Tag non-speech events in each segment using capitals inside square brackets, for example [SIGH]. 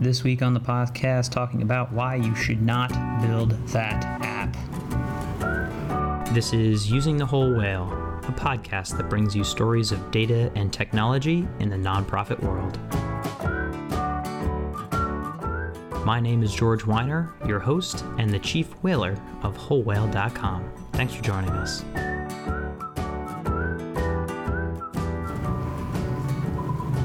This week on the podcast, talking about why you should not build that app. This is Using the Whole Whale, a podcast that brings you stories of data and technology in the nonprofit world. My name is George Weiner, your host and the chief whaler of WholeWhale.com. Thanks for joining us.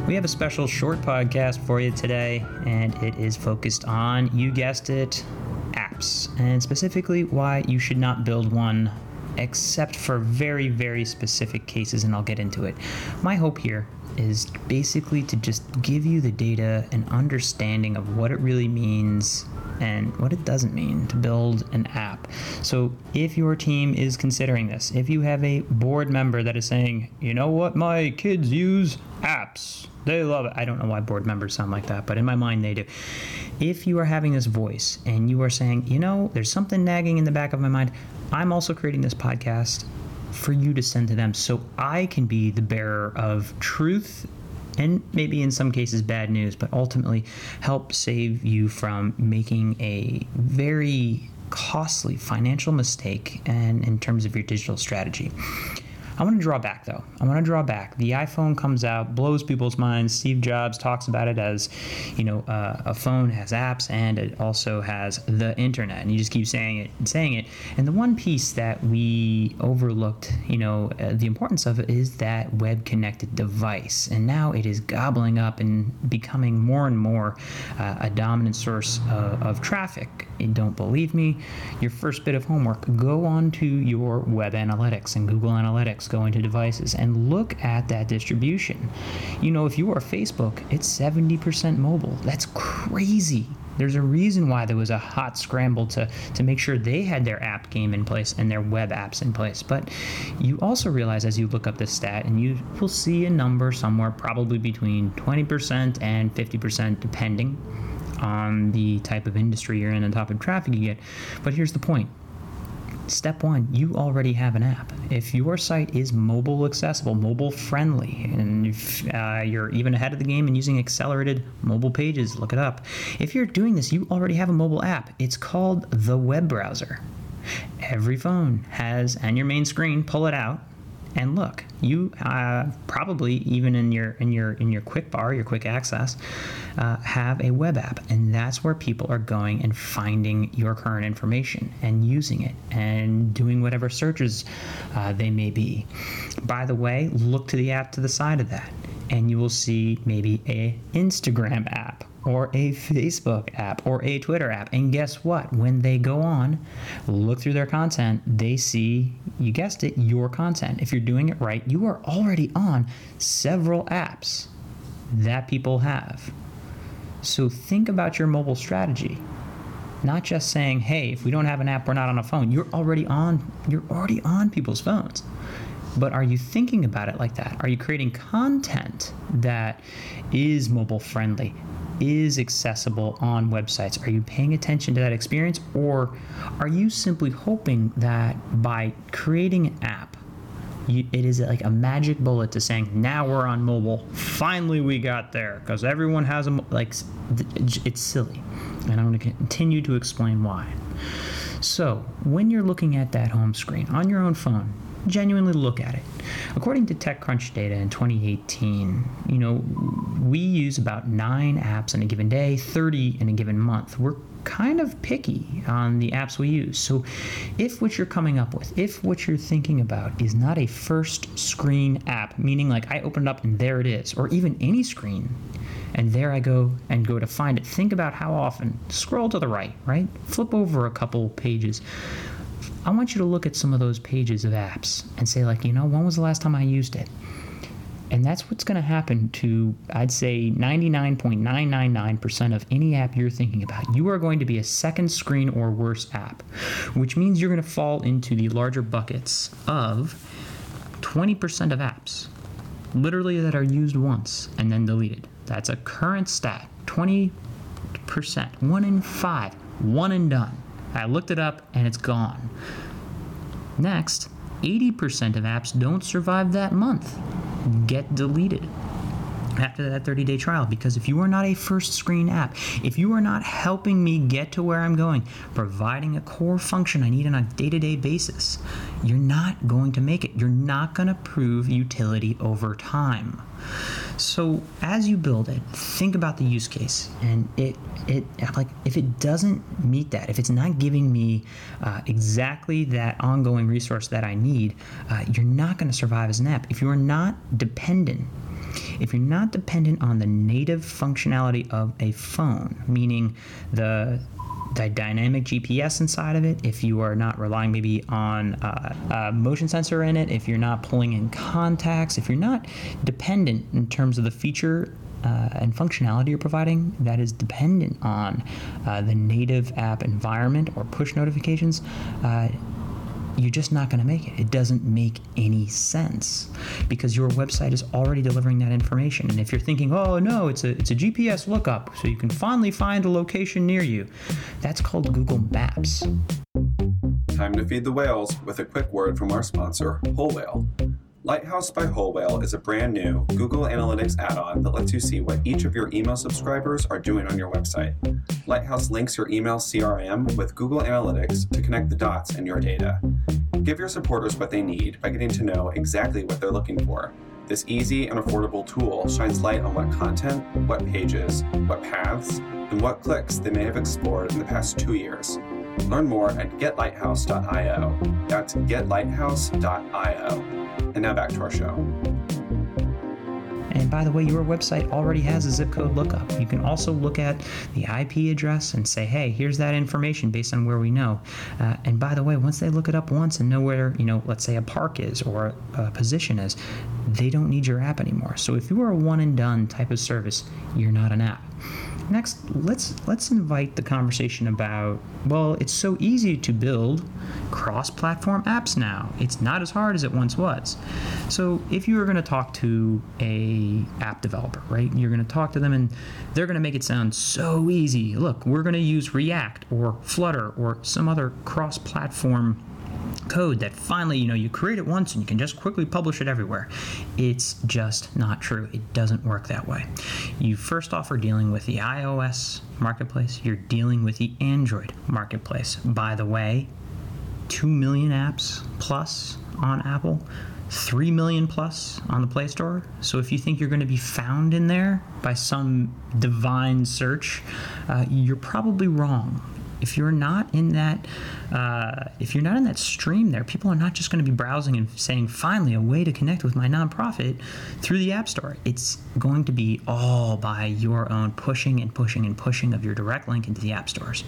We have a special short podcast for you today, and it is focused on, you guessed it, apps, and specifically why you should not build one except for very, very specific cases, and I'll get into it. My hope here is basically to just give you the data and understanding of what it really means and what it doesn't mean to build an app. So, if your team is considering this, if you have a board member that is saying, you know what, my kids use apps, they love it. I don't know why board members sound like that, but in my mind they do. If you are having this voice and you are saying, you know, there's something nagging in the back of my mind, I'm also creating this podcast for you to send to them so I can be the bearer of truth and maybe in some cases bad news, but ultimately help save you from making a very costly financial mistake and in terms of your digital strategy. I want to draw back though. I want to draw back. The iPhone comes out, blows people's minds. Steve Jobs talks about it as, you know, uh, a phone has apps and it also has the internet. And you just keep saying it and saying it. And the one piece that we overlooked, you know, uh, the importance of it is that web connected device. And now it is gobbling up and becoming more and more uh, a dominant source uh, of traffic. And don't believe me? Your first bit of homework go on to your web analytics and Google Analytics go into devices and look at that distribution. You know, if you are Facebook, it's 70% mobile. That's crazy. There's a reason why there was a hot scramble to, to make sure they had their app game in place and their web apps in place. But you also realize as you look up this stat, and you will see a number somewhere probably between 20% and 50%, depending on the type of industry you're in and the type of traffic you get. But here's the point step one, you already have an app. If your site is mobile accessible, mobile friendly, and if uh, you're even ahead of the game and using accelerated mobile pages, look it up. If you're doing this, you already have a mobile app. It's called the web browser. Every phone has on your main screen, pull it out, and look you uh, probably even in your in your in your quick bar your quick access uh, have a web app. And that's where people are going and finding your current information and using it and doing whatever searches uh, they may be. By the way look to the app to the side of that and you will see maybe a instagram app or a Facebook app or a Twitter app. And guess what? When they go on, look through their content, they see, you guessed it, your content. If you're doing it right, you are already on several apps that people have. So think about your mobile strategy. Not just saying, "Hey, if we don't have an app, we're not on a phone." You're already on you're already on people's phones. But are you thinking about it like that? Are you creating content that is mobile friendly, is accessible on websites? Are you paying attention to that experience? Or are you simply hoping that by creating an app, you, it is like a magic bullet to saying, now we're on mobile. Finally, we got there because everyone has a, like, it's silly. And I'm going to continue to explain why. So, when you're looking at that home screen on your own phone, genuinely look at it. According to TechCrunch data in 2018, you know, we use about nine apps in a given day, 30 in a given month. We're kind of picky on the apps we use. So, if what you're coming up with, if what you're thinking about is not a first screen app, meaning like I open it up and there it is, or even any screen, and there I go and go to find it, think about how often. Scroll to the right, right? Flip over a couple pages. I want you to look at some of those pages of apps and say, like, you know, when was the last time I used it? And that's what's going to happen to, I'd say, 99.999% of any app you're thinking about. You are going to be a second screen or worse app, which means you're going to fall into the larger buckets of 20% of apps, literally that are used once and then deleted. That's a current stat 20%, one in five, one and done. I looked it up and it's gone. Next, 80% of apps don't survive that month, get deleted. after that 30 day trial because if you are not a first screen app, if you are not helping me get to where I'm going, providing a core function I need on a day to day basis, you're not going to make it. You're not going to prove utility over time. So as you build it, think about the use case, and it it like if it doesn't meet that, if it's not giving me uh, exactly that ongoing resource that I need, uh, you're not going to survive as an app. If you are not dependent if you're not dependent on the native functionality of a phone, meaning the the dynamic GPS inside of it, if you are not relying maybe on uh, a motion sensor in it, if you're not pulling in contacts, if you're not dependent in terms of the feature uh, and functionality you're providing that is dependent on uh, the native app environment or push notifications, uh, you're just not going to make it. It doesn't make any sense because your website is already delivering that information. And if you're thinking, "Oh no, it's a it's a GPS lookup, so you can finally find a location near you," that's called Google Maps. Time to feed the whales with a quick word from our sponsor, Whole Whale. Lighthouse by Whole Whale is a brand new Google Analytics add on that lets you see what each of your email subscribers are doing on your website. Lighthouse links your email CRM with Google Analytics to connect the dots in your data. Give your supporters what they need by getting to know exactly what they're looking for. This easy and affordable tool shines light on what content, what pages, what paths, and what clicks they may have explored in the past two years. Learn more at getlighthouse.io. That's getlighthouse.io. And now back to our show. And by the way, your website already has a zip code lookup. You can also look at the IP address and say, hey, here's that information based on where we know. Uh, and by the way, once they look it up once and know where, you know, let's say a park is or a position is, they don't need your app anymore. So if you are a one and done type of service, you're not an app. Next, let's let's invite the conversation about well, it's so easy to build cross-platform apps now. It's not as hard as it once was. So, if you were going to talk to a app developer, right? You're going to talk to them and they're going to make it sound so easy. Look, we're going to use React or Flutter or some other cross-platform code that finally, you know, you create it once and you can just quickly publish it everywhere. It's just not true. It doesn't work that way. You first off are dealing with the iOS marketplace, you're dealing with the Android marketplace. By the way, 2 million apps plus on Apple. 3 million plus on the Play Store. So if you think you're going to be found in there by some divine search, uh, you're probably wrong if you're not in that uh, if you're not in that stream there people are not just going to be browsing and saying finally a way to connect with my nonprofit through the app store. It's going to be all by your own pushing and pushing and pushing of your direct link into the app stores.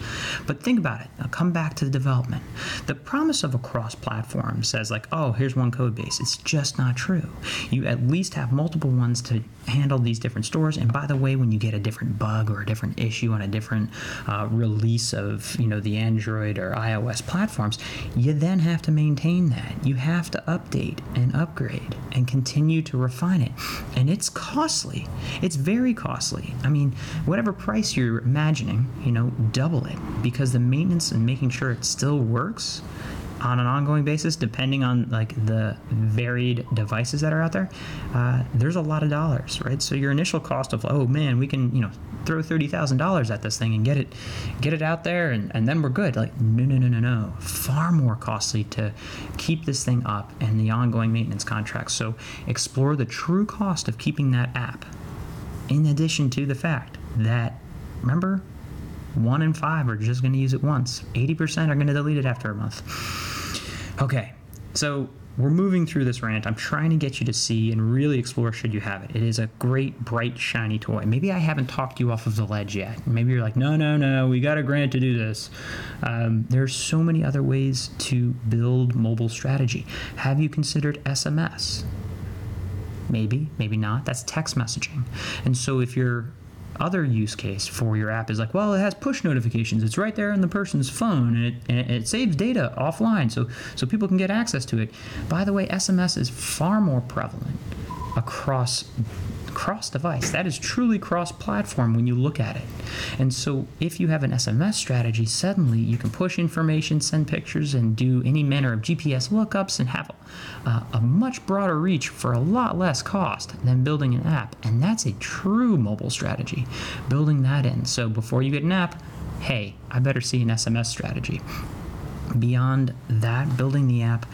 But think about it. Now come back to the development. The promise of a cross platform says like oh here's one code base. It's just not true. You at least have multiple ones to handle these different stores. And by the way when you get a different bug or a different issue on a different uh, release of you know the Android or iOS platforms, you then have to maintain that. You have to update and upgrade and continue to refine it. And it's costly. It's very costly. I mean, whatever price you're imagining, you know, double it because the maintenance and making sure it still works on an ongoing basis, depending on like the varied devices that are out there, uh, there's a lot of dollars, right? So your initial cost of oh man, we can you know throw thirty thousand dollars at this thing and get it get it out there, and, and then we're good. Like no no no no no, far more costly to keep this thing up and the ongoing maintenance contracts. So explore the true cost of keeping that app, in addition to the fact that remember one in five are just going to use it once. 80% are going to delete it after a month. Okay, so we're moving through this rant. I'm trying to get you to see and really explore should you have it. It is a great, bright, shiny toy. Maybe I haven't talked you off of the ledge yet. Maybe you're like, no, no, no, we got a grant to do this. Um, there's so many other ways to build mobile strategy. Have you considered SMS? Maybe, maybe not. That's text messaging. And so if you're other use case for your app is like, well, it has push notifications. It's right there in the person's phone, and it, and it saves data offline, so so people can get access to it. By the way, SMS is far more prevalent across cross device. That is truly cross platform when you look at it. And so, if you have an SMS strategy, suddenly you can push information, send pictures, and do any manner of GPS lookups and have uh, a much broader reach for a lot less cost than building an app. And that's a true mobile strategy, building that in. So, before you get an app, hey, I better see an SMS strategy beyond that, building the app,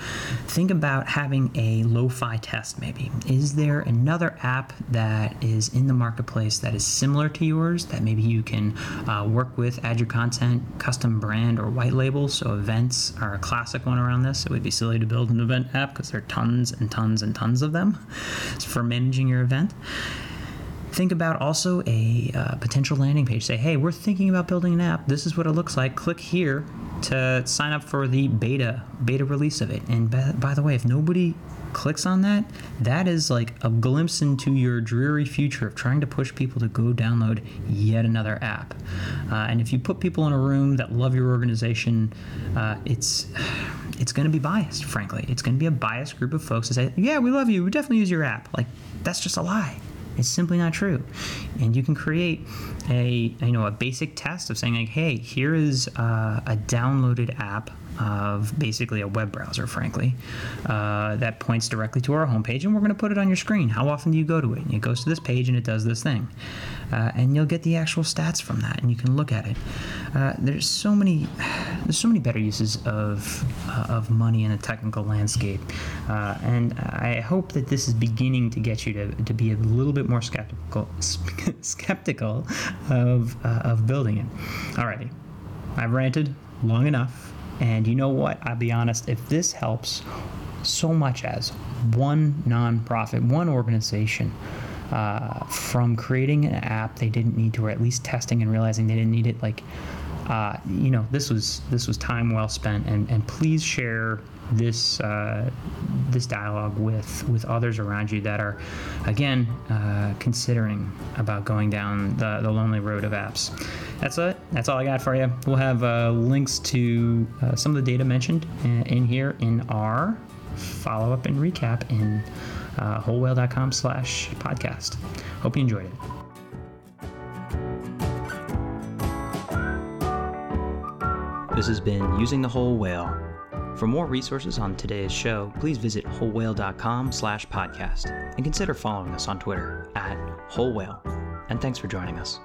think about having a lo fi test maybe. Is there another app that is in the marketplace that is similar to yours that maybe you can uh, work with, add your content, custom brand, or white label? So, events are a classic one around this. It would be silly to build an event app because there are tons and tons and tons of them [LAUGHS] for managing your event think about also a uh, potential landing page. Say, hey, we're thinking about building an app. This is what it looks like. Click here to sign up for the beta beta release of it. And by, by the way, if nobody clicks on that, that is like a glimpse into your dreary future of trying to push people to go download yet another app. Uh, and if you put people in a room that love your organization, uh, it's it's going to be biased. Frankly, it's going to be a biased group of folks that say, "Yeah, we love you. We definitely use your app." Like that's just a lie. It's simply not true. And you can create a you know a basic test of saying like, hey, here is uh, a downloaded app of basically a web browser, frankly, uh, that points directly to our homepage, and we're going to put it on your screen. How often do you go to it? And it goes to this page and it does this thing, uh, and you'll get the actual stats from that, and you can look at it. Uh, there's so many, there's so many better uses of uh, of money in a technical landscape, uh, and I hope that this is beginning to get you to, to be a little bit more skeptical [LAUGHS] skeptical of uh, of building it. Alrighty, I've ranted long enough. And you know what? I'll be honest, if this helps so much as one nonprofit, one organization, uh, from creating an app they didn't need to, or at least testing and realizing they didn't need it, like, uh, you know, this was this was time well spent. And, and please share this uh, this dialogue with with others around you that are, again, uh, considering about going down the, the lonely road of apps. That's it. That's all I got for you. We'll have uh, links to uh, some of the data mentioned in, in here in our follow up and recap in uh, wholewhale.com slash podcast. Hope you enjoyed it. This has been Using the Whole Whale. For more resources on today's show, please visit wholewhale.com slash podcast and consider following us on Twitter at wholewhale. And thanks for joining us.